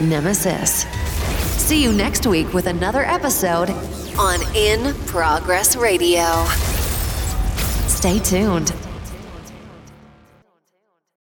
Nemesis. See you next week with another episode on In Progress Radio. Stay tuned.